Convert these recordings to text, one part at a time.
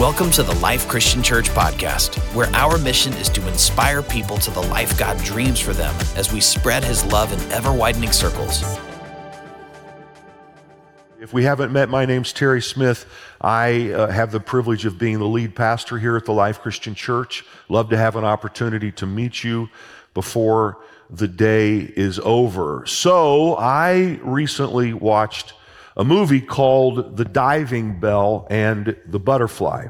Welcome to the Life Christian Church podcast, where our mission is to inspire people to the life God dreams for them as we spread his love in ever widening circles. If we haven't met, my name's Terry Smith. I uh, have the privilege of being the lead pastor here at the Life Christian Church. Love to have an opportunity to meet you before the day is over. So I recently watched a movie called The Diving Bell and the Butterfly.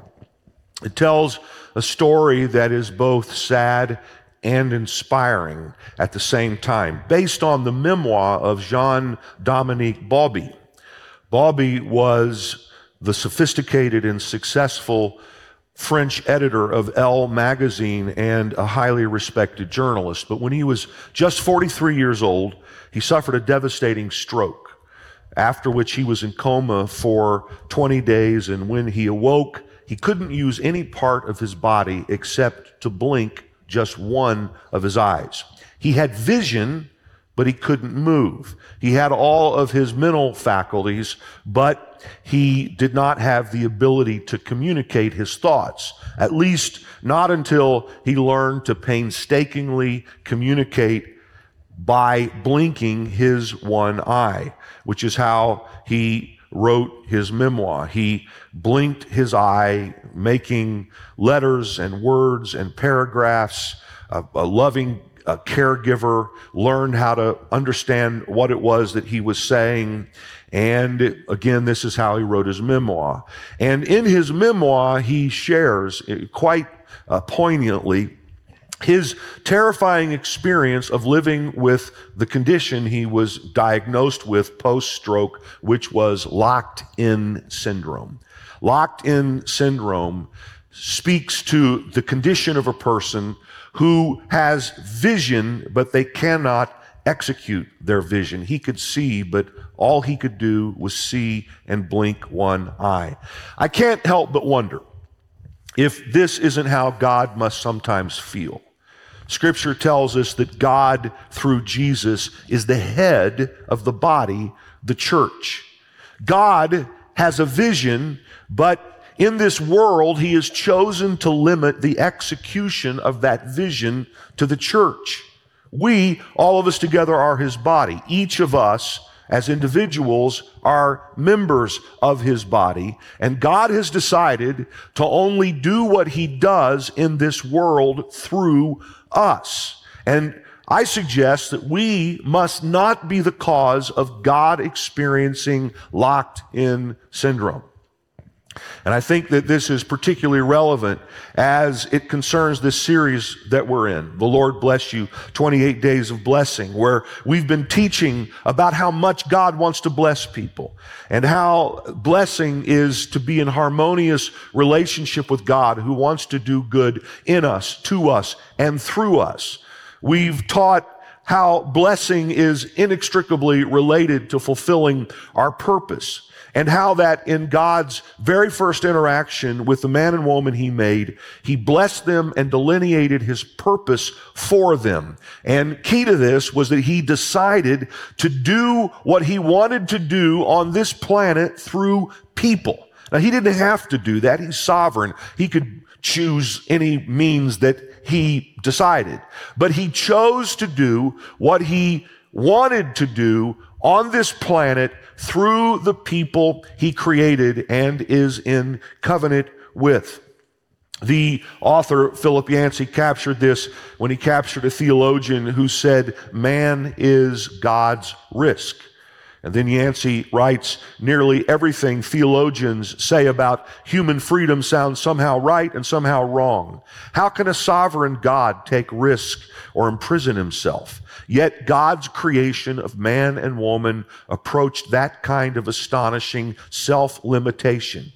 It tells a story that is both sad and inspiring at the same time, based on the memoir of Jean Dominique Bauby. Bauby was the sophisticated and successful French editor of Elle magazine and a highly respected journalist. But when he was just 43 years old, he suffered a devastating stroke, after which he was in coma for 20 days. And when he awoke, he couldn't use any part of his body except to blink just one of his eyes. He had vision, but he couldn't move. He had all of his mental faculties, but he did not have the ability to communicate his thoughts, at least not until he learned to painstakingly communicate by blinking his one eye, which is how he wrote his memoir. He blinked his eye, making letters and words and paragraphs, a, a loving a caregiver, learned how to understand what it was that he was saying. And again, this is how he wrote his memoir. And in his memoir, he shares quite uh, poignantly his terrifying experience of living with the condition he was diagnosed with post stroke, which was locked in syndrome. Locked in syndrome speaks to the condition of a person who has vision, but they cannot execute their vision. He could see, but all he could do was see and blink one eye. I can't help but wonder if this isn't how God must sometimes feel. Scripture tells us that God, through Jesus, is the head of the body, the church. God has a vision, but in this world, he has chosen to limit the execution of that vision to the church. We, all of us together, are his body. Each of us, as individuals, are members of his body. And God has decided to only do what he does in this world through us. And I suggest that we must not be the cause of God experiencing locked in syndrome. And I think that this is particularly relevant as it concerns this series that we're in. The Lord bless you, 28 days of blessing, where we've been teaching about how much God wants to bless people and how blessing is to be in harmonious relationship with God who wants to do good in us, to us, and through us. We've taught how blessing is inextricably related to fulfilling our purpose and how that in God's very first interaction with the man and woman he made, he blessed them and delineated his purpose for them. And key to this was that he decided to do what he wanted to do on this planet through people. Now he didn't have to do that. He's sovereign. He could choose any means that he decided. But he chose to do what he wanted to do on this planet through the people he created and is in covenant with. The author, Philip Yancey, captured this when he captured a theologian who said, Man is God's risk. And then Yancey writes, nearly everything theologians say about human freedom sounds somehow right and somehow wrong. How can a sovereign God take risk or imprison himself? Yet God's creation of man and woman approached that kind of astonishing self-limitation.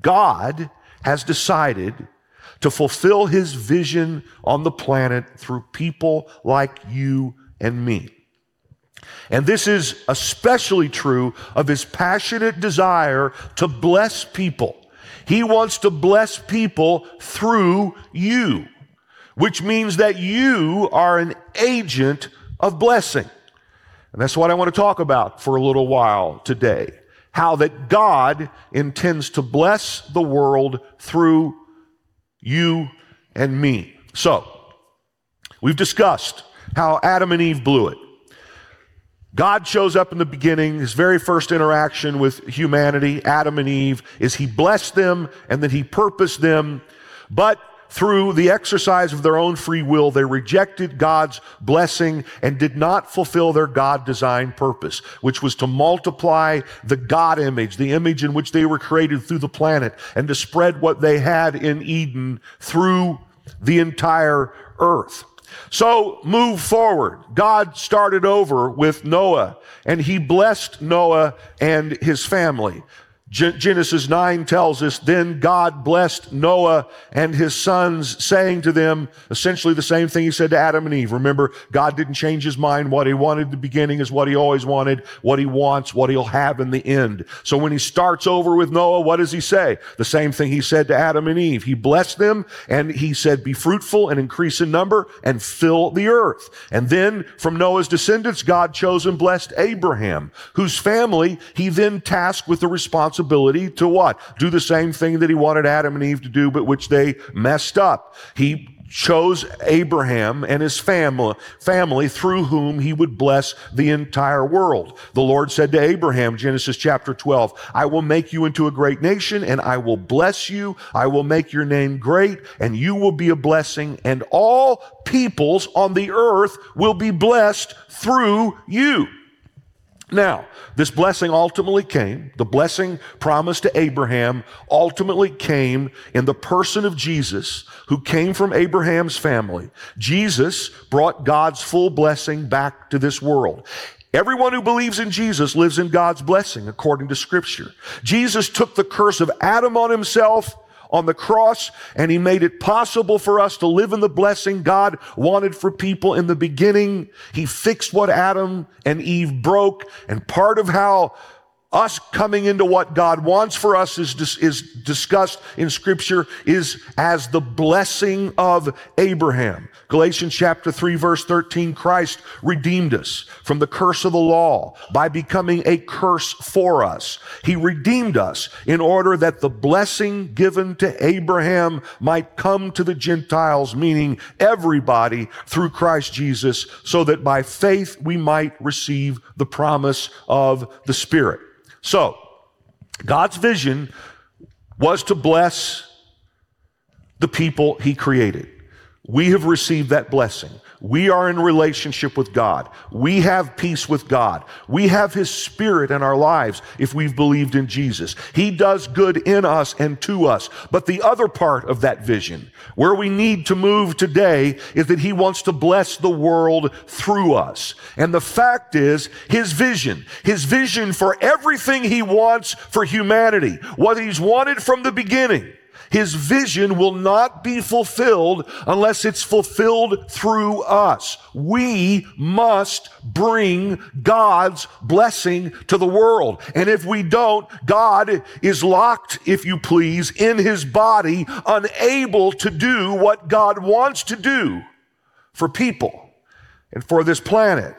God has decided to fulfill his vision on the planet through people like you and me. And this is especially true of his passionate desire to bless people. He wants to bless people through you, which means that you are an agent of blessing. And that's what I want to talk about for a little while today. how that God intends to bless the world through you and me. So, we've discussed how Adam and Eve blew it. God shows up in the beginning, his very first interaction with humanity, Adam and Eve, is he blessed them and then he purposed them. But through the exercise of their own free will, they rejected God's blessing and did not fulfill their God designed purpose, which was to multiply the God image, the image in which they were created through the planet, and to spread what they had in Eden through the entire earth. So move forward. God started over with Noah and he blessed Noah and his family. Genesis 9 tells us, then God blessed Noah and his sons, saying to them essentially the same thing he said to Adam and Eve. Remember, God didn't change his mind. What he wanted at the beginning is what he always wanted. What he wants, what he'll have in the end. So when he starts over with Noah, what does he say? The same thing he said to Adam and Eve. He blessed them and he said, be fruitful and increase in number and fill the earth. And then from Noah's descendants, God chose and blessed Abraham, whose family he then tasked with the responsibility responsibility to what? Do the same thing that he wanted Adam and Eve to do, but which they messed up. He chose Abraham and his family, family through whom he would bless the entire world. The Lord said to Abraham, Genesis chapter 12, I will make you into a great nation and I will bless you. I will make your name great and you will be a blessing and all peoples on the earth will be blessed through you. Now, this blessing ultimately came, the blessing promised to Abraham ultimately came in the person of Jesus, who came from Abraham's family. Jesus brought God's full blessing back to this world. Everyone who believes in Jesus lives in God's blessing according to scripture. Jesus took the curse of Adam on himself on the cross and he made it possible for us to live in the blessing God wanted for people in the beginning. He fixed what Adam and Eve broke and part of how us coming into what God wants for us is, dis- is discussed in scripture is as the blessing of Abraham. Galatians chapter 3 verse 13, Christ redeemed us from the curse of the law by becoming a curse for us. He redeemed us in order that the blessing given to Abraham might come to the Gentiles, meaning everybody through Christ Jesus, so that by faith we might receive the promise of the Spirit. So, God's vision was to bless the people he created. We have received that blessing. We are in relationship with God. We have peace with God. We have His Spirit in our lives if we've believed in Jesus. He does good in us and to us. But the other part of that vision, where we need to move today, is that He wants to bless the world through us. And the fact is, His vision, His vision for everything He wants for humanity, what He's wanted from the beginning, his vision will not be fulfilled unless it's fulfilled through us. We must bring God's blessing to the world. And if we don't, God is locked, if you please, in his body, unable to do what God wants to do for people and for this planet.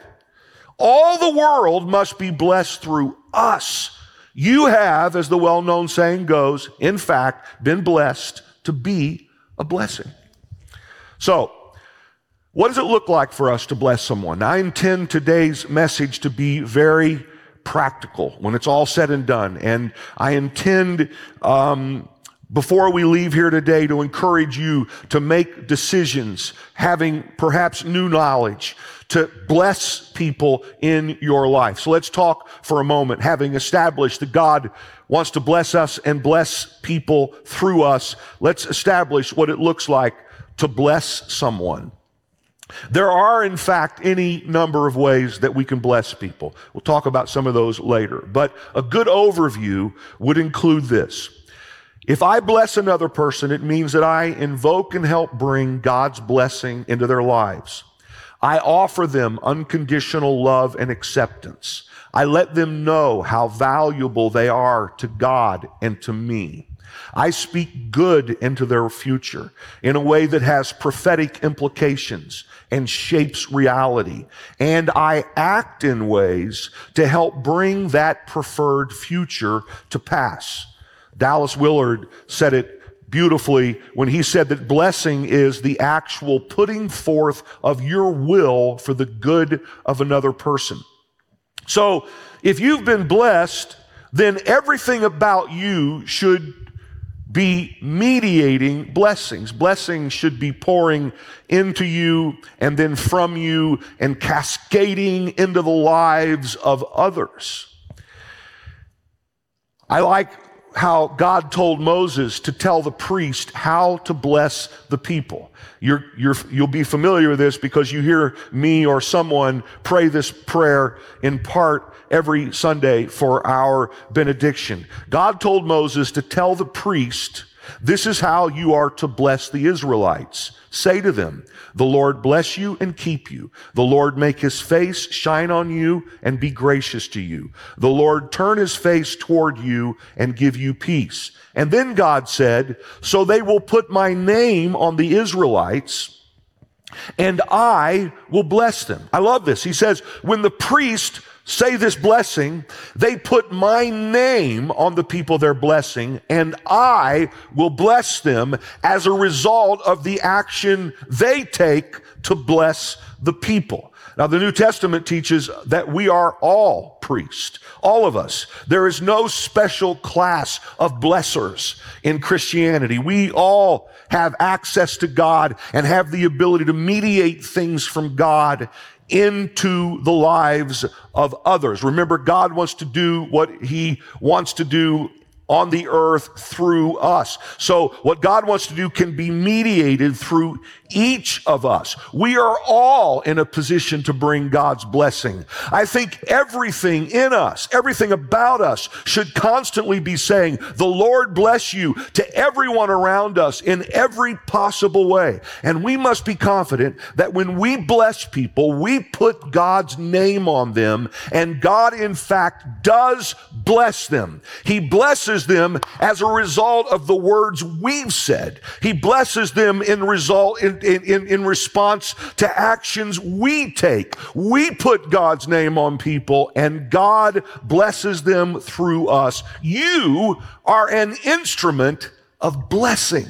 All the world must be blessed through us you have, as the well known saying goes, in fact, been blessed to be a blessing. So, what does it look like for us to bless someone? I intend today's message to be very practical when it's all said and done. And I intend, um, before we leave here today, to encourage you to make decisions, having perhaps new knowledge, to bless people in your life. So let's talk for a moment, having established that God wants to bless us and bless people through us. Let's establish what it looks like to bless someone. There are, in fact, any number of ways that we can bless people. We'll talk about some of those later. But a good overview would include this. If I bless another person, it means that I invoke and help bring God's blessing into their lives. I offer them unconditional love and acceptance. I let them know how valuable they are to God and to me. I speak good into their future in a way that has prophetic implications and shapes reality. And I act in ways to help bring that preferred future to pass. Dallas Willard said it beautifully when he said that blessing is the actual putting forth of your will for the good of another person. So if you've been blessed, then everything about you should be mediating blessings. Blessings should be pouring into you and then from you and cascading into the lives of others. I like how God told Moses to tell the priest how to bless the people. You're, you're, you'll be familiar with this because you hear me or someone pray this prayer in part every Sunday for our benediction. God told Moses to tell the priest, this is how you are to bless the Israelites. Say to them, the Lord bless you and keep you. The Lord make his face shine on you and be gracious to you. The Lord turn his face toward you and give you peace. And then God said, so they will put my name on the Israelites and I will bless them. I love this. He says, when the priest say this blessing, they put my name on the people they're blessing, and I will bless them as a result of the action they take to bless the people. Now, the New Testament teaches that we are all priests, all of us. There is no special class of blessers in Christianity. We all have access to God and have the ability to mediate things from God into the lives of others. Remember, God wants to do what he wants to do on the earth through us. So what God wants to do can be mediated through each of us. We are all in a position to bring God's blessing. I think everything in us, everything about us should constantly be saying, the Lord bless you to everyone around us in every possible way. And we must be confident that when we bless people, we put God's name on them and God in fact does bless them. He blesses them as a result of the words we've said. He blesses them in result in, in, in, in response to actions we take. We put God's name on people and God blesses them through us. You are an instrument of blessing.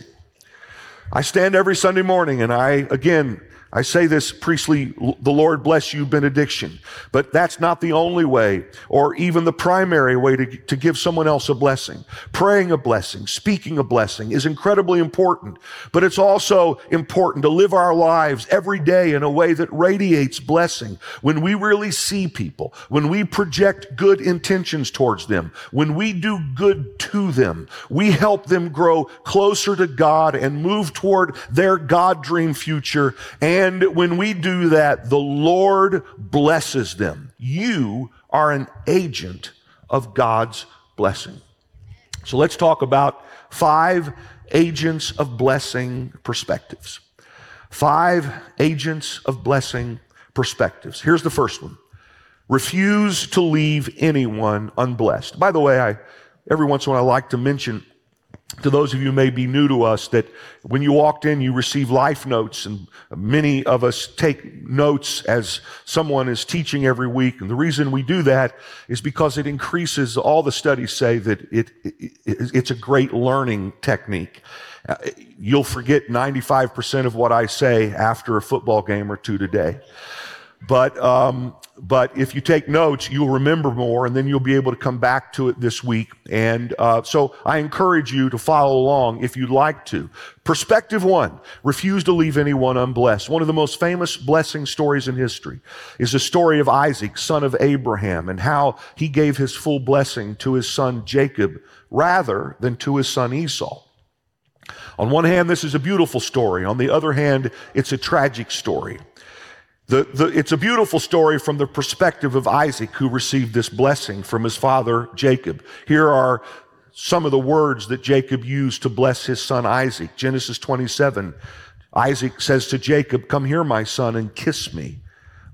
I stand every Sunday morning and I, again, I say this priestly, the Lord bless you benediction, but that's not the only way or even the primary way to, to give someone else a blessing. Praying a blessing, speaking a blessing is incredibly important, but it's also important to live our lives every day in a way that radiates blessing. When we really see people, when we project good intentions towards them, when we do good to them, we help them grow closer to God and move toward their God dream future and and when we do that, the Lord blesses them. You are an agent of God's blessing. So let's talk about five agents of blessing perspectives. Five agents of blessing perspectives. Here's the first one. Refuse to leave anyone unblessed. By the way, I every once in a while I like to mention to those of you may be new to us that when you walked in you receive life notes and many of us take notes as someone is teaching every week. And the reason we do that is because it increases all the studies say that it, it it's a great learning technique. Uh, you'll forget 95% of what i say after a football game or two today but um, but if you take notes, you'll remember more, and then you'll be able to come back to it this week. And uh, so I encourage you to follow along if you'd like to. Perspective one: refuse to leave anyone unblessed. One of the most famous blessing stories in history is the story of Isaac, son of Abraham, and how he gave his full blessing to his son Jacob rather than to his son Esau. On one hand, this is a beautiful story. On the other hand, it's a tragic story. The, the, it's a beautiful story from the perspective of Isaac, who received this blessing from his father Jacob. Here are some of the words that Jacob used to bless his son Isaac. Genesis 27. Isaac says to Jacob, Come here, my son, and kiss me.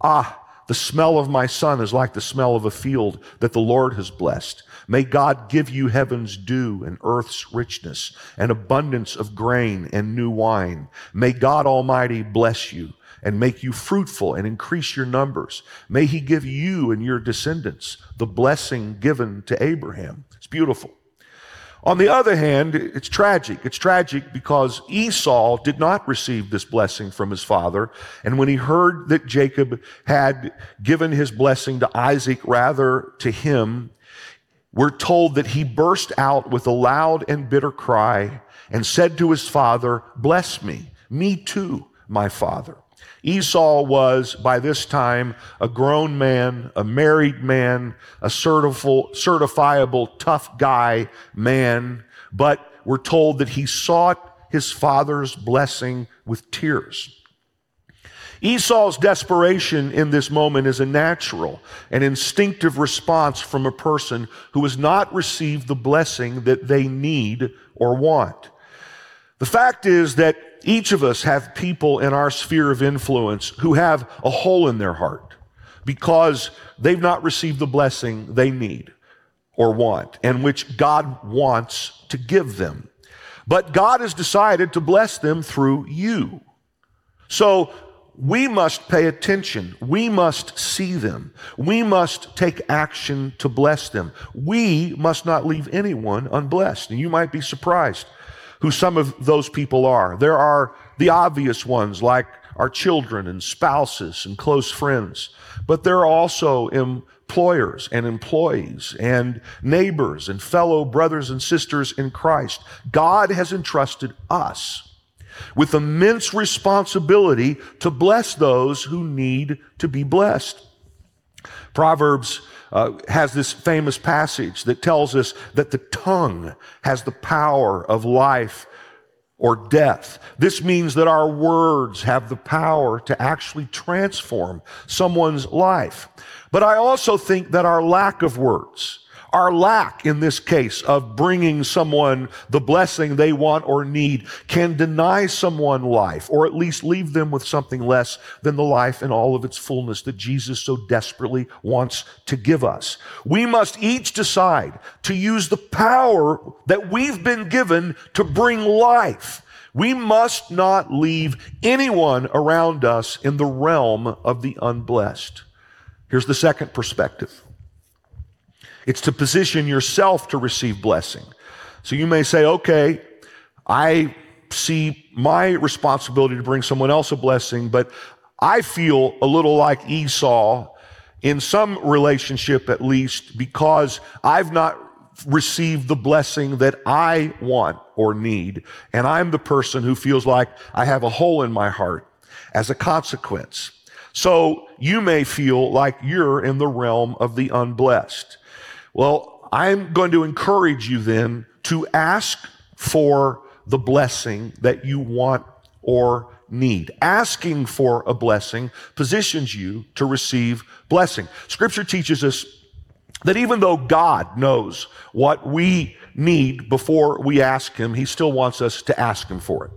Ah, The smell of my son is like the smell of a field that the Lord has blessed. May God give you heaven's dew and earth's richness, and abundance of grain and new wine. May God Almighty bless you and make you fruitful and increase your numbers. May He give you and your descendants the blessing given to Abraham. It's beautiful. On the other hand, it's tragic. It's tragic because Esau did not receive this blessing from his father. And when he heard that Jacob had given his blessing to Isaac rather to him, we're told that he burst out with a loud and bitter cry and said to his father, Bless me, me too, my father. Esau was, by this time, a grown man, a married man, a certifiable tough guy man, but we're told that he sought his father's blessing with tears. Esau's desperation in this moment is a natural and instinctive response from a person who has not received the blessing that they need or want. The fact is that each of us have people in our sphere of influence who have a hole in their heart because they've not received the blessing they need or want and which God wants to give them. But God has decided to bless them through you. So we must pay attention. We must see them. We must take action to bless them. We must not leave anyone unblessed. And you might be surprised who some of those people are. There are the obvious ones like our children and spouses and close friends, but there are also employers and employees and neighbors and fellow brothers and sisters in Christ. God has entrusted us with immense responsibility to bless those who need to be blessed. Proverbs uh, has this famous passage that tells us that the tongue has the power of life or death. This means that our words have the power to actually transform someone's life. But I also think that our lack of words, our lack in this case of bringing someone the blessing they want or need can deny someone life or at least leave them with something less than the life in all of its fullness that Jesus so desperately wants to give us. We must each decide to use the power that we've been given to bring life. We must not leave anyone around us in the realm of the unblessed. Here's the second perspective. It's to position yourself to receive blessing. So you may say, okay, I see my responsibility to bring someone else a blessing, but I feel a little like Esau in some relationship at least because I've not received the blessing that I want or need. And I'm the person who feels like I have a hole in my heart as a consequence. So you may feel like you're in the realm of the unblessed. Well, I'm going to encourage you then to ask for the blessing that you want or need. Asking for a blessing positions you to receive blessing. Scripture teaches us that even though God knows what we need before we ask Him, He still wants us to ask Him for it.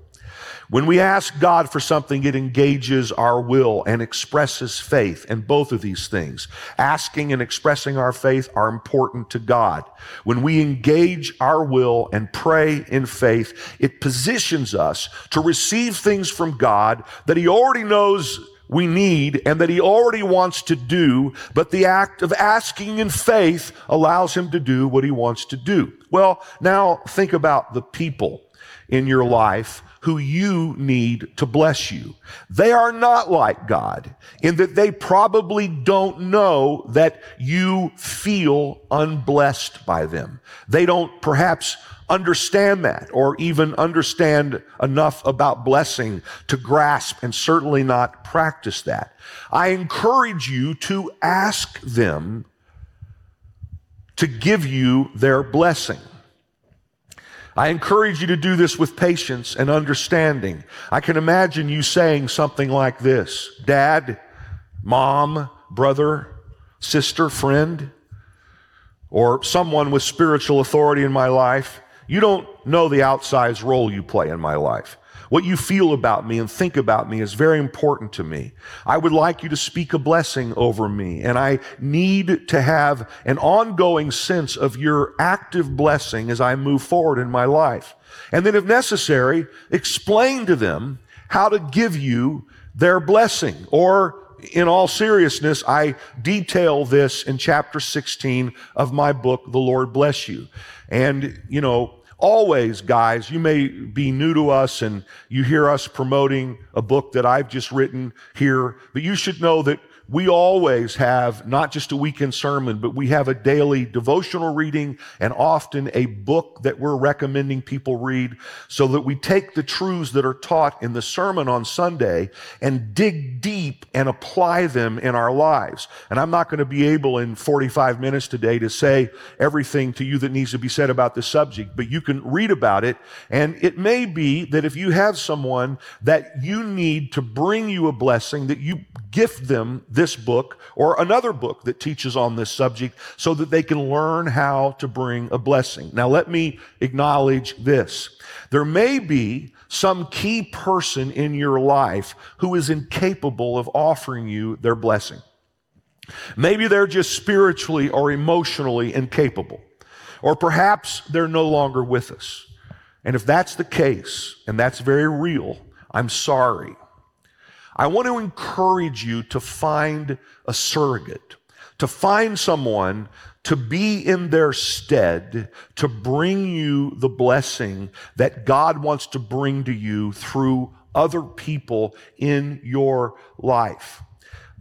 When we ask God for something, it engages our will and expresses faith. And both of these things, asking and expressing our faith, are important to God. When we engage our will and pray in faith, it positions us to receive things from God that He already knows we need and that he already wants to do, but the act of asking in faith allows him to do what he wants to do. Well, now think about the people in your life who you need to bless you. They are not like God in that they probably don't know that you feel unblessed by them. They don't perhaps understand that or even understand enough about blessing to grasp and certainly not practice that. I encourage you to ask them to give you their blessing. I encourage you to do this with patience and understanding. I can imagine you saying something like this Dad, mom, brother, sister, friend, or someone with spiritual authority in my life. You don't know the outsized role you play in my life. What you feel about me and think about me is very important to me. I would like you to speak a blessing over me, and I need to have an ongoing sense of your active blessing as I move forward in my life. And then, if necessary, explain to them how to give you their blessing. Or, in all seriousness, I detail this in chapter 16 of my book, The Lord Bless You. And, you know, always, guys, you may be new to us and you hear us promoting a book that I've just written here, but you should know that we always have not just a weekend sermon, but we have a daily devotional reading and often a book that we're recommending people read so that we take the truths that are taught in the sermon on Sunday and dig deep and apply them in our lives. And I'm not going to be able in 45 minutes today to say everything to you that needs to be said about the subject, but you can read about it. And it may be that if you have someone that you need to bring you a blessing, that you gift them this book or another book that teaches on this subject so that they can learn how to bring a blessing. Now, let me acknowledge this. There may be some key person in your life who is incapable of offering you their blessing. Maybe they're just spiritually or emotionally incapable. Or perhaps they're no longer with us. And if that's the case, and that's very real, I'm sorry. I want to encourage you to find a surrogate, to find someone to be in their stead, to bring you the blessing that God wants to bring to you through other people in your life.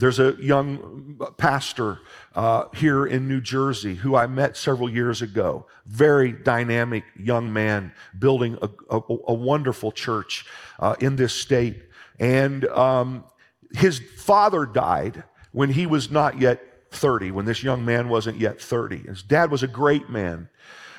There's a young pastor uh, here in New Jersey who I met several years ago. Very dynamic young man building a, a, a wonderful church uh, in this state. And um, his father died when he was not yet 30, when this young man wasn't yet 30. His dad was a great man.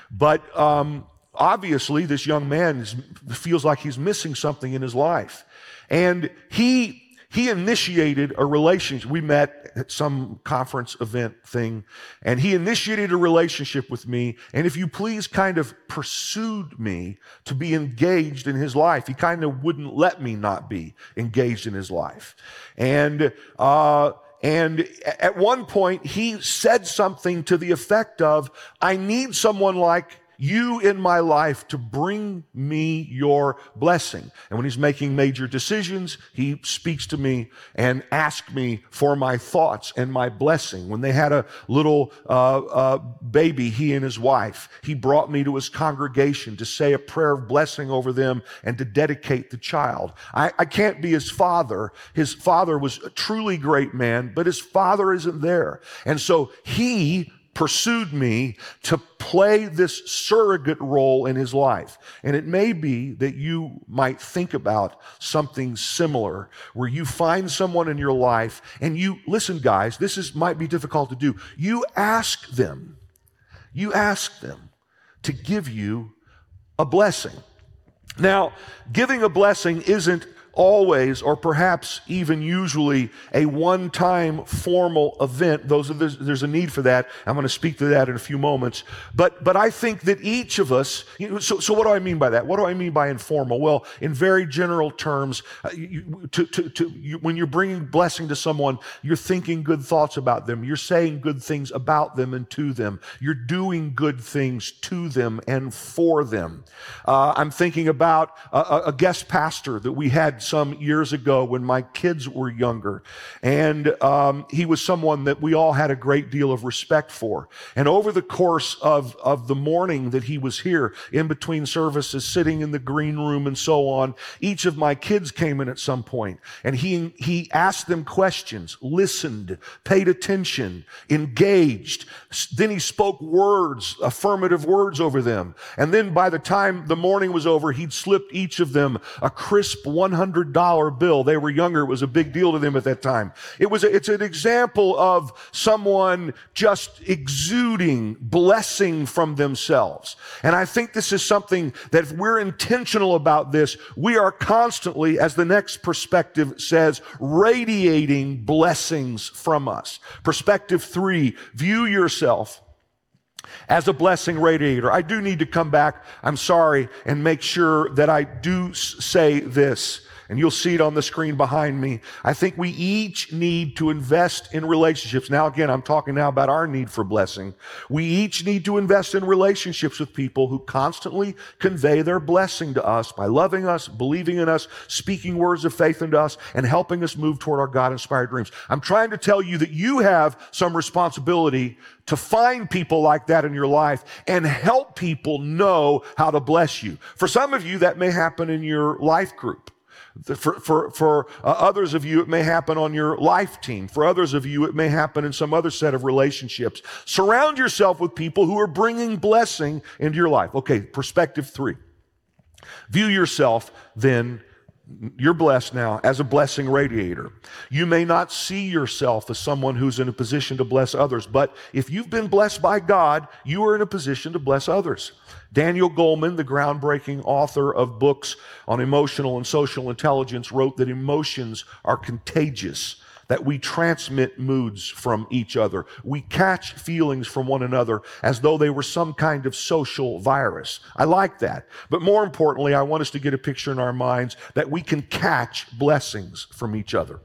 But um, obviously, this young man is, feels like he's missing something in his life. And he he initiated a relationship. We met at some conference event thing, and he initiated a relationship with me. And if you please, kind of pursued me to be engaged in his life. He kind of wouldn't let me not be engaged in his life. And, uh, and at one point, he said something to the effect of, I need someone like you in my life to bring me your blessing. And when he's making major decisions, he speaks to me and asks me for my thoughts and my blessing. When they had a little uh, uh, baby, he and his wife, he brought me to his congregation to say a prayer of blessing over them and to dedicate the child. I, I can't be his father. His father was a truly great man, but his father isn't there. And so he pursued me to play this surrogate role in his life. And it may be that you might think about something similar where you find someone in your life and you, listen, guys, this is, might be difficult to do. You ask them, you ask them to give you a blessing. Now, giving a blessing isn't always, or perhaps even usually, a one time formal event. Those are, there's, there's, a need for that. I'm going to speak to that in a few moments. But, but I think that each of us, you know, so, so what do I mean by that? What do I mean by informal? Well, in very general terms, uh, you, to, to, to, you, when you're bringing blessing to someone, you're thinking good thoughts about them. You're saying good things about them and to them. You're doing good things to them and for them. Uh, I'm thinking about a, a guest pastor that we had some years ago when my kids were younger. And um, he was someone that we all had a great deal of respect for. And over the course of, of the morning that he was here, in between services, sitting in the green room and so on, each of my kids came in at some point and he, he asked them questions, listened, paid attention, engaged. Then he spoke words, affirmative words over them. And then by the time the morning was over, he'd slipped each of them a crisp 100 $100 bill. They were younger. It was a big deal to them at that time. It was, a, it's an example of someone just exuding blessing from themselves. And I think this is something that if we're intentional about this, we are constantly, as the next perspective says, radiating blessings from us. Perspective three, view yourself as a blessing radiator. I do need to come back, I'm sorry, and make sure that I do say this and you'll see it on the screen behind me. I think we each need to invest in relationships. Now, again, I'm talking now about our need for blessing. We each need to invest in relationships with people who constantly convey their blessing to us by loving us, believing in us, speaking words of faith into us, and helping us move toward our God inspired dreams. I'm trying to tell you that you have some responsibility to find people like that in your life and help people know how to bless you. For some of you, that may happen in your life group. For, for, for uh, others of you, it may happen on your life team. For others of you, it may happen in some other set of relationships. Surround yourself with people who are bringing blessing into your life. Okay, perspective three. View yourself then you're blessed now as a blessing radiator. You may not see yourself as someone who's in a position to bless others, but if you've been blessed by God, you are in a position to bless others. Daniel Goleman, the groundbreaking author of books on emotional and social intelligence, wrote that emotions are contagious, that we transmit moods from each other. We catch feelings from one another as though they were some kind of social virus. I like that. But more importantly, I want us to get a picture in our minds that we can catch blessings from each other.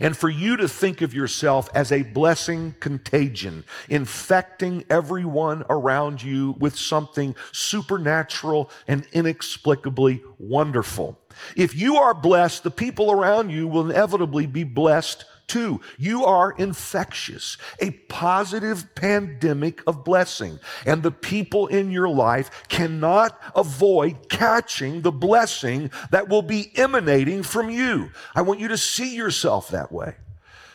And for you to think of yourself as a blessing contagion, infecting everyone around you with something supernatural and inexplicably wonderful. If you are blessed, the people around you will inevitably be blessed Two, you are infectious, a positive pandemic of blessing. And the people in your life cannot avoid catching the blessing that will be emanating from you. I want you to see yourself that way.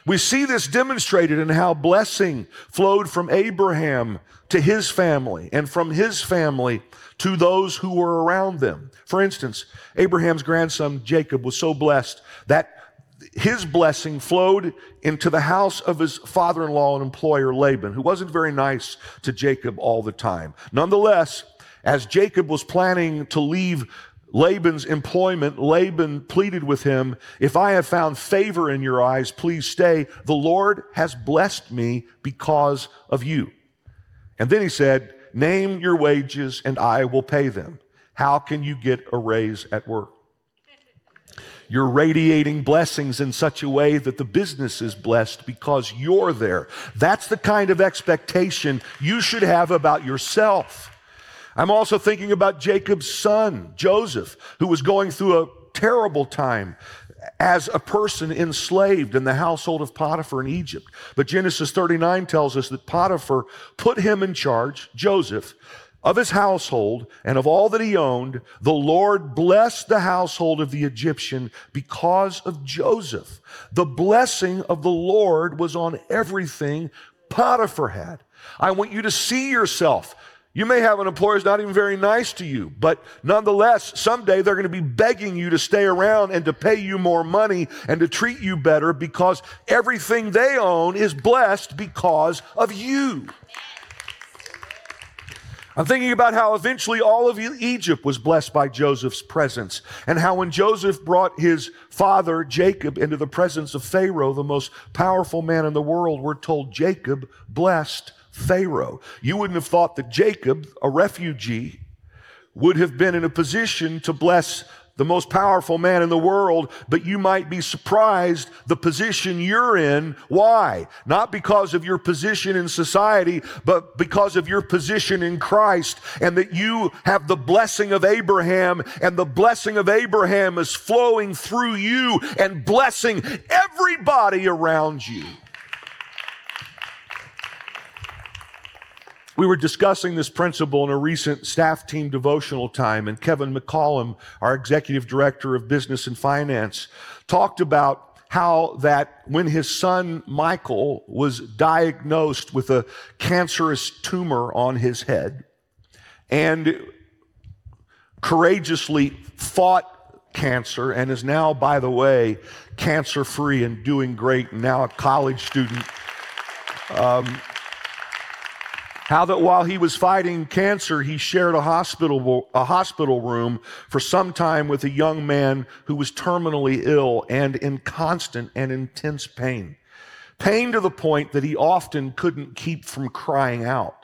We see this demonstrated in how blessing flowed from Abraham to his family and from his family to those who were around them. For instance, Abraham's grandson Jacob was so blessed that his blessing flowed into the house of his father in law and employer Laban, who wasn't very nice to Jacob all the time. Nonetheless, as Jacob was planning to leave Laban's employment, Laban pleaded with him, If I have found favor in your eyes, please stay. The Lord has blessed me because of you. And then he said, Name your wages and I will pay them. How can you get a raise at work? You're radiating blessings in such a way that the business is blessed because you're there. That's the kind of expectation you should have about yourself. I'm also thinking about Jacob's son, Joseph, who was going through a terrible time as a person enslaved in the household of Potiphar in Egypt. But Genesis 39 tells us that Potiphar put him in charge, Joseph, of his household and of all that he owned, the Lord blessed the household of the Egyptian because of Joseph. The blessing of the Lord was on everything Potiphar had. I want you to see yourself. You may have an employer who's not even very nice to you, but nonetheless, someday they're going to be begging you to stay around and to pay you more money and to treat you better because everything they own is blessed because of you. I'm thinking about how eventually all of Egypt was blessed by Joseph's presence, and how when Joseph brought his father Jacob into the presence of Pharaoh, the most powerful man in the world, we're told Jacob blessed Pharaoh. You wouldn't have thought that Jacob, a refugee, would have been in a position to bless the most powerful man in the world, but you might be surprised the position you're in. Why? Not because of your position in society, but because of your position in Christ and that you have the blessing of Abraham and the blessing of Abraham is flowing through you and blessing everybody around you. We were discussing this principle in a recent staff team devotional time, and Kevin McCollum, our executive director of business and finance, talked about how that when his son Michael was diagnosed with a cancerous tumor on his head and courageously fought cancer and is now, by the way, cancer free and doing great, and now a college student. Um, how that while he was fighting cancer, he shared a hospital, a hospital room for some time with a young man who was terminally ill and in constant and intense pain. Pain to the point that he often couldn't keep from crying out.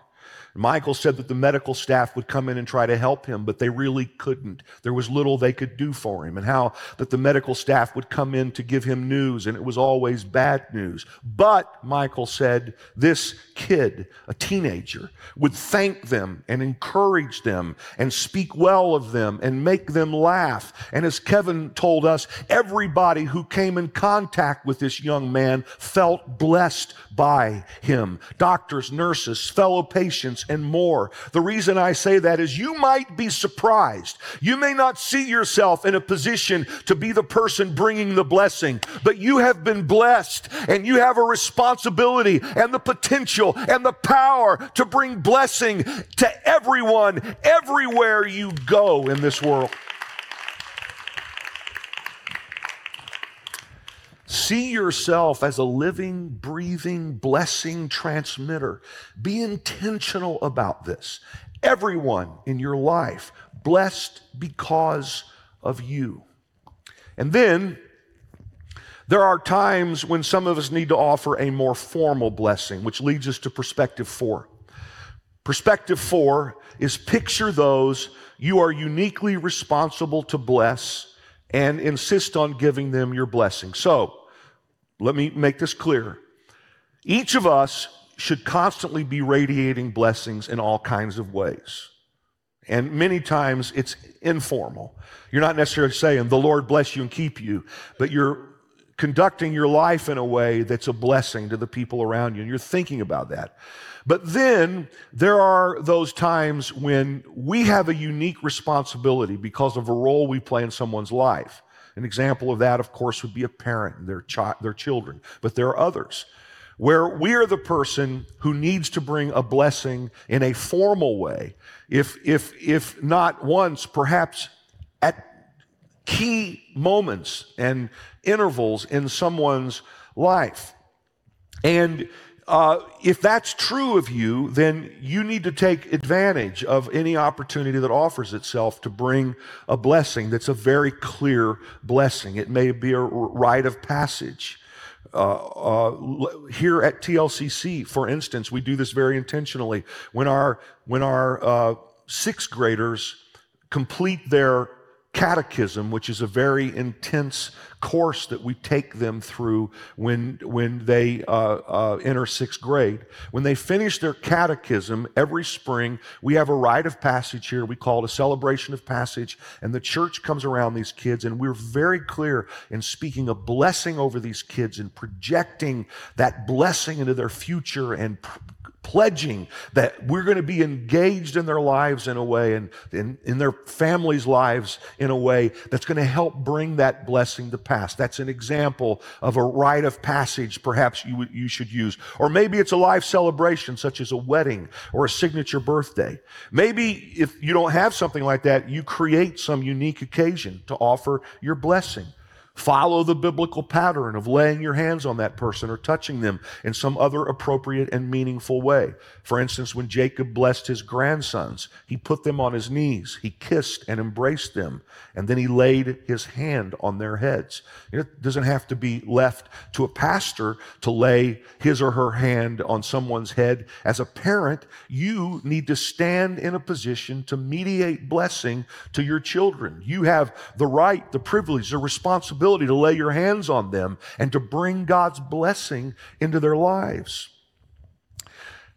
Michael said that the medical staff would come in and try to help him, but they really couldn't. There was little they could do for him, and how that the medical staff would come in to give him news, and it was always bad news. But, Michael said, this kid, a teenager, would thank them and encourage them and speak well of them and make them laugh. And as Kevin told us, everybody who came in contact with this young man felt blessed by him. Doctors, nurses, fellow patients, and more. The reason I say that is you might be surprised. You may not see yourself in a position to be the person bringing the blessing, but you have been blessed and you have a responsibility and the potential and the power to bring blessing to everyone, everywhere you go in this world. See yourself as a living, breathing, blessing transmitter. Be intentional about this. Everyone in your life blessed because of you. And then there are times when some of us need to offer a more formal blessing, which leads us to perspective four. Perspective four is picture those you are uniquely responsible to bless and insist on giving them your blessing. So, let me make this clear. Each of us should constantly be radiating blessings in all kinds of ways. And many times it's informal. You're not necessarily saying, the Lord bless you and keep you, but you're conducting your life in a way that's a blessing to the people around you, and you're thinking about that. But then there are those times when we have a unique responsibility because of a role we play in someone's life. An example of that, of course, would be a parent and their, chi- their children, but there are others where we are the person who needs to bring a blessing in a formal way, if, if, if not once, perhaps at key moments and intervals in someone's life. And uh, if that's true of you, then you need to take advantage of any opportunity that offers itself to bring a blessing that's a very clear blessing. It may be a rite of passage. Uh, uh, here at TLCC, for instance, we do this very intentionally. When our when our uh, sixth graders complete their catechism, which is a very intense course that we take them through when, when they uh, uh, enter sixth grade. When they finish their catechism every spring, we have a rite of passage here. We call it a celebration of passage, and the church comes around these kids, and we're very clear in speaking a blessing over these kids and projecting that blessing into their future and pr- pledging that we're going to be engaged in their lives in a way and in, in their families' lives in a way that's going to help bring that blessing to pass. That's an example of a rite of passage perhaps you, you should use. Or maybe it's a life celebration such as a wedding or a signature birthday. Maybe if you don't have something like that, you create some unique occasion to offer your blessing. Follow the biblical pattern of laying your hands on that person or touching them in some other appropriate and meaningful way. For instance, when Jacob blessed his grandsons, he put them on his knees, he kissed and embraced them, and then he laid his hand on their heads. It doesn't have to be left to a pastor to lay his or her hand on someone's head. As a parent, you need to stand in a position to mediate blessing to your children. You have the right, the privilege, the responsibility to lay your hands on them and to bring God's blessing into their lives.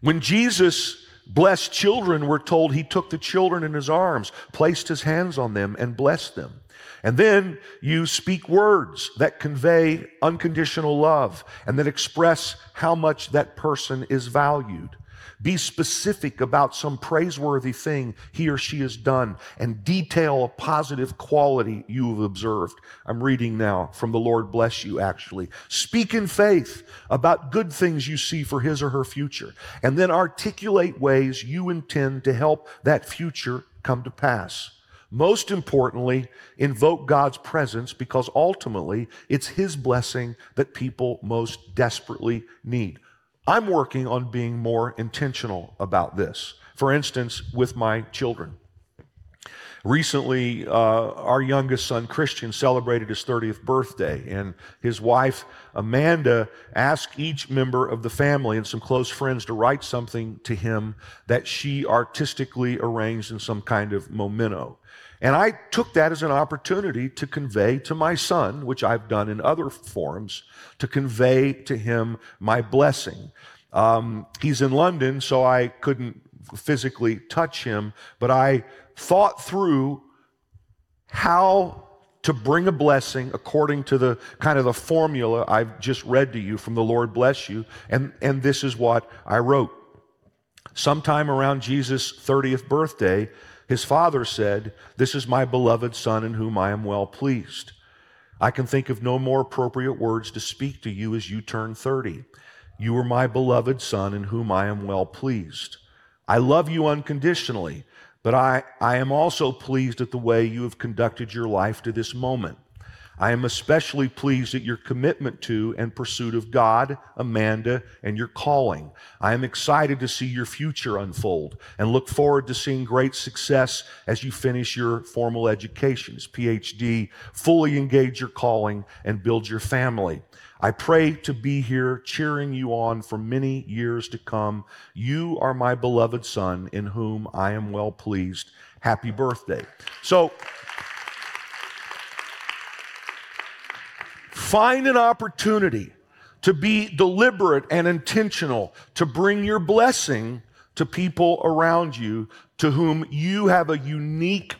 When Jesus blessed children, we're told he took the children in his arms, placed his hands on them, and blessed them. And then you speak words that convey unconditional love and that express how much that person is valued. Be specific about some praiseworthy thing he or she has done and detail a positive quality you have observed. I'm reading now from the Lord bless you, actually. Speak in faith about good things you see for his or her future, and then articulate ways you intend to help that future come to pass. Most importantly, invoke God's presence because ultimately it's His blessing that people most desperately need. I'm working on being more intentional about this. For instance, with my children. Recently, uh, our youngest son, Christian, celebrated his 30th birthday, and his wife, Amanda, asked each member of the family and some close friends to write something to him that she artistically arranged in some kind of memento. And I took that as an opportunity to convey to my son, which I've done in other forms, to convey to him my blessing. Um, he's in London, so I couldn't physically touch him, but I thought through how to bring a blessing according to the kind of the formula I've just read to you from the Lord bless you. And, and this is what I wrote. Sometime around Jesus' 30th birthday, his father said, This is my beloved son in whom I am well pleased. I can think of no more appropriate words to speak to you as you turn 30. You are my beloved son in whom I am well pleased. I love you unconditionally. But I, I am also pleased at the way you have conducted your life to this moment. I am especially pleased at your commitment to and pursuit of God, Amanda, and your calling. I am excited to see your future unfold and look forward to seeing great success as you finish your formal educations, PhD, fully engage your calling, and build your family. I pray to be here cheering you on for many years to come. You are my beloved son in whom I am well pleased. Happy birthday. So, find an opportunity to be deliberate and intentional to bring your blessing to people around you to whom you have a unique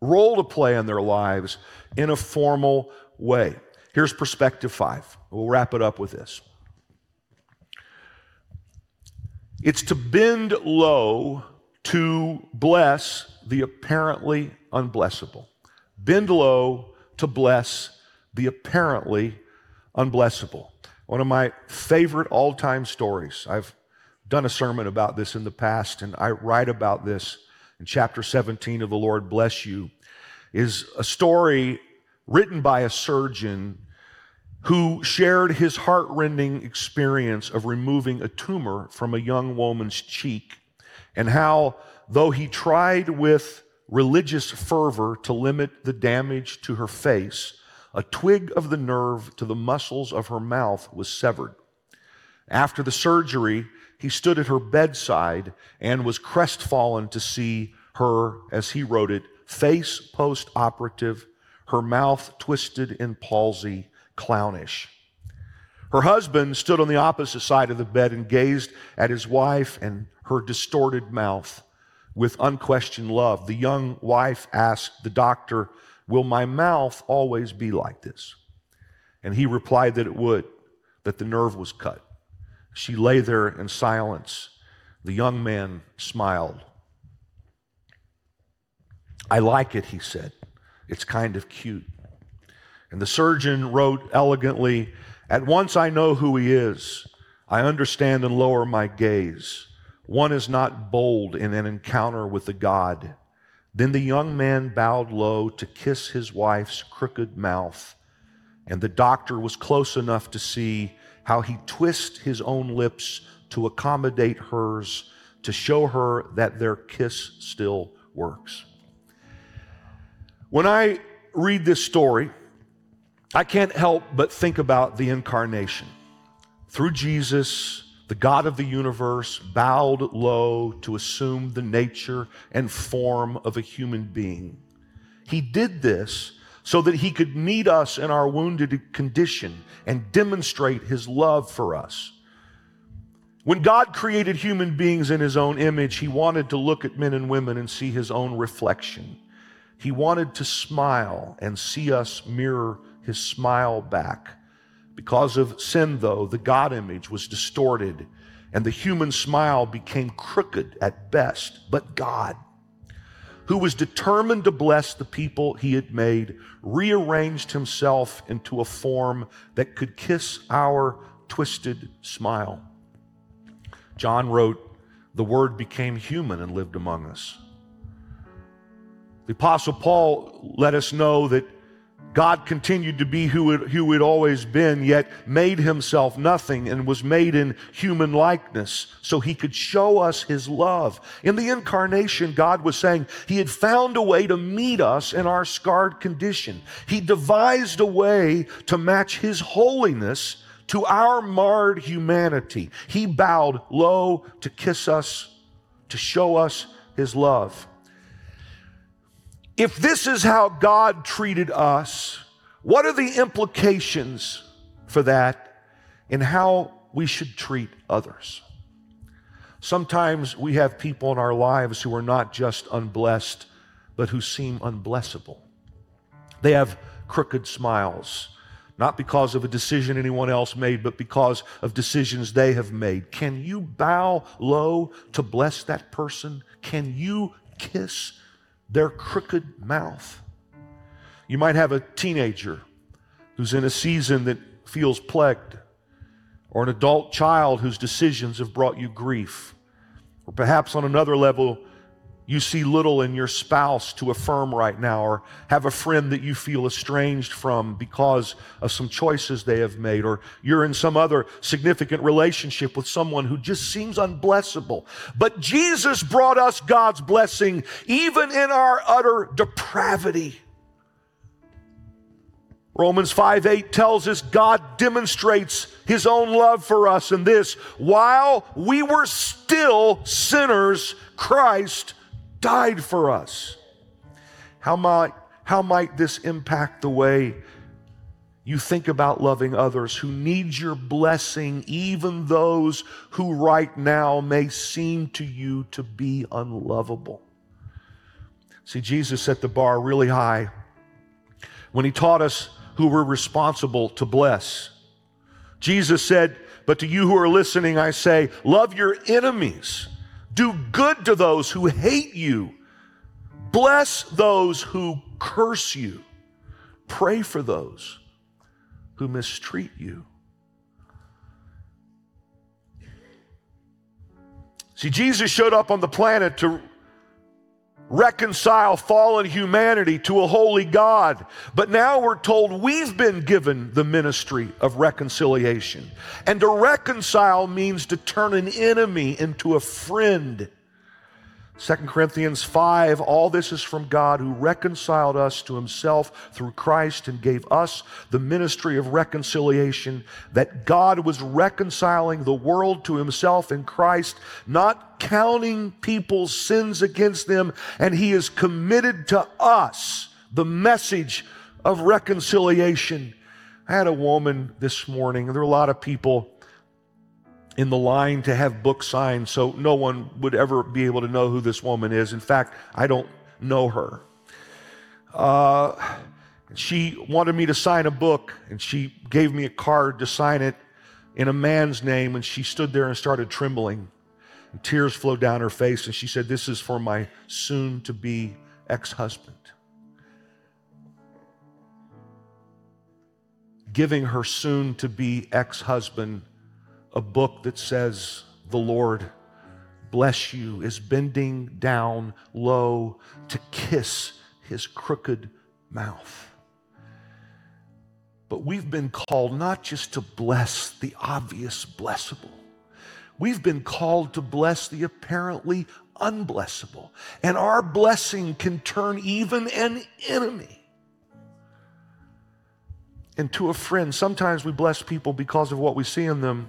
role to play in their lives in a formal way. Here's perspective five. We'll wrap it up with this. It's to bend low to bless the apparently unblessable. Bend low to bless the apparently unblessable. One of my favorite all time stories. I've done a sermon about this in the past, and I write about this in chapter 17 of The Lord Bless You, is a story written by a surgeon who shared his heartrending experience of removing a tumor from a young woman's cheek, and how, though he tried with religious fervor to limit the damage to her face, a twig of the nerve to the muscles of her mouth was severed. After the surgery, he stood at her bedside and was crestfallen to see her, as he wrote it, face post operative, her mouth twisted in palsy, clownish. Her husband stood on the opposite side of the bed and gazed at his wife and her distorted mouth with unquestioned love. The young wife asked the doctor, Will my mouth always be like this? And he replied that it would, that the nerve was cut. She lay there in silence. The young man smiled. I like it, he said. It's kind of cute. And the surgeon wrote elegantly At once I know who he is. I understand and lower my gaze. One is not bold in an encounter with the God. Then the young man bowed low to kiss his wife's crooked mouth, and the doctor was close enough to see how he twists his own lips to accommodate hers to show her that their kiss still works. When I read this story, I can't help but think about the incarnation. Through Jesus, the God of the universe bowed low to assume the nature and form of a human being. He did this so that he could meet us in our wounded condition and demonstrate his love for us. When God created human beings in his own image, he wanted to look at men and women and see his own reflection. He wanted to smile and see us mirror his smile back. Because of sin, though, the God image was distorted and the human smile became crooked at best. But God, who was determined to bless the people he had made, rearranged himself into a form that could kiss our twisted smile. John wrote, The Word became human and lived among us. The Apostle Paul let us know that God continued to be who who it always been, yet made himself nothing and was made in human likeness so he could show us his love. In the incarnation, God was saying he had found a way to meet us in our scarred condition. He devised a way to match his holiness to our marred humanity. He bowed low to kiss us, to show us his love. If this is how God treated us, what are the implications for that in how we should treat others? Sometimes we have people in our lives who are not just unblessed, but who seem unblessable. They have crooked smiles, not because of a decision anyone else made, but because of decisions they have made. Can you bow low to bless that person? Can you kiss their crooked mouth. You might have a teenager who's in a season that feels plagued, or an adult child whose decisions have brought you grief, or perhaps on another level, you see little in your spouse to affirm right now, or have a friend that you feel estranged from because of some choices they have made, or you're in some other significant relationship with someone who just seems unblessable. But Jesus brought us God's blessing even in our utter depravity. Romans 5 8 tells us God demonstrates his own love for us in this while we were still sinners, Christ died for us. How might, how might this impact the way you think about loving others who need your blessing, even those who right now may seem to you to be unlovable? See, Jesus set the bar really high when he taught us who we're responsible to bless. Jesus said, But to you who are listening, I say, love your enemies. Do good to those who hate you. Bless those who curse you. Pray for those who mistreat you. See, Jesus showed up on the planet to reconcile fallen humanity to a holy God. But now we're told we've been given the ministry of reconciliation. And to reconcile means to turn an enemy into a friend. 2 Corinthians 5 All this is from God who reconciled us to himself through Christ and gave us the ministry of reconciliation, that God was reconciling the world to himself in Christ, not counting people's sins against them, and he is committed to us the message of reconciliation. I had a woman this morning, there are a lot of people in the line to have books signed, so no one would ever be able to know who this woman is. In fact, I don't know her. Uh, she wanted me to sign a book, and she gave me a card to sign it in a man's name, and she stood there and started trembling. And tears flowed down her face, and she said, This is for my soon to be ex husband. Giving her soon to be ex husband a book that says, The Lord bless you, is bending down low to kiss his crooked mouth. But we've been called not just to bless the obvious blessable, we've been called to bless the apparently unblessable. And our blessing can turn even an enemy into a friend. Sometimes we bless people because of what we see in them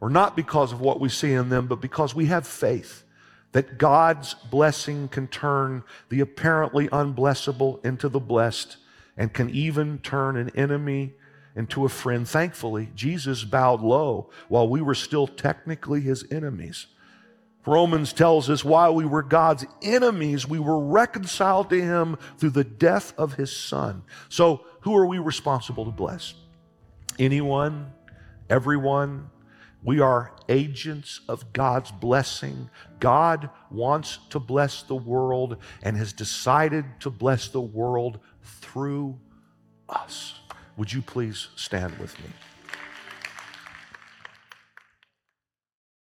or not because of what we see in them, but because we have faith that God's blessing can turn the apparently unblessable into the blessed and can even turn an enemy into a friend. Thankfully, Jesus bowed low while we were still technically his enemies. Romans tells us while we were God's enemies, we were reconciled to him through the death of his son. So, who are we responsible to bless? Anyone, everyone, we are agents of God's blessing. God wants to bless the world and has decided to bless the world through us. Would you please stand with me?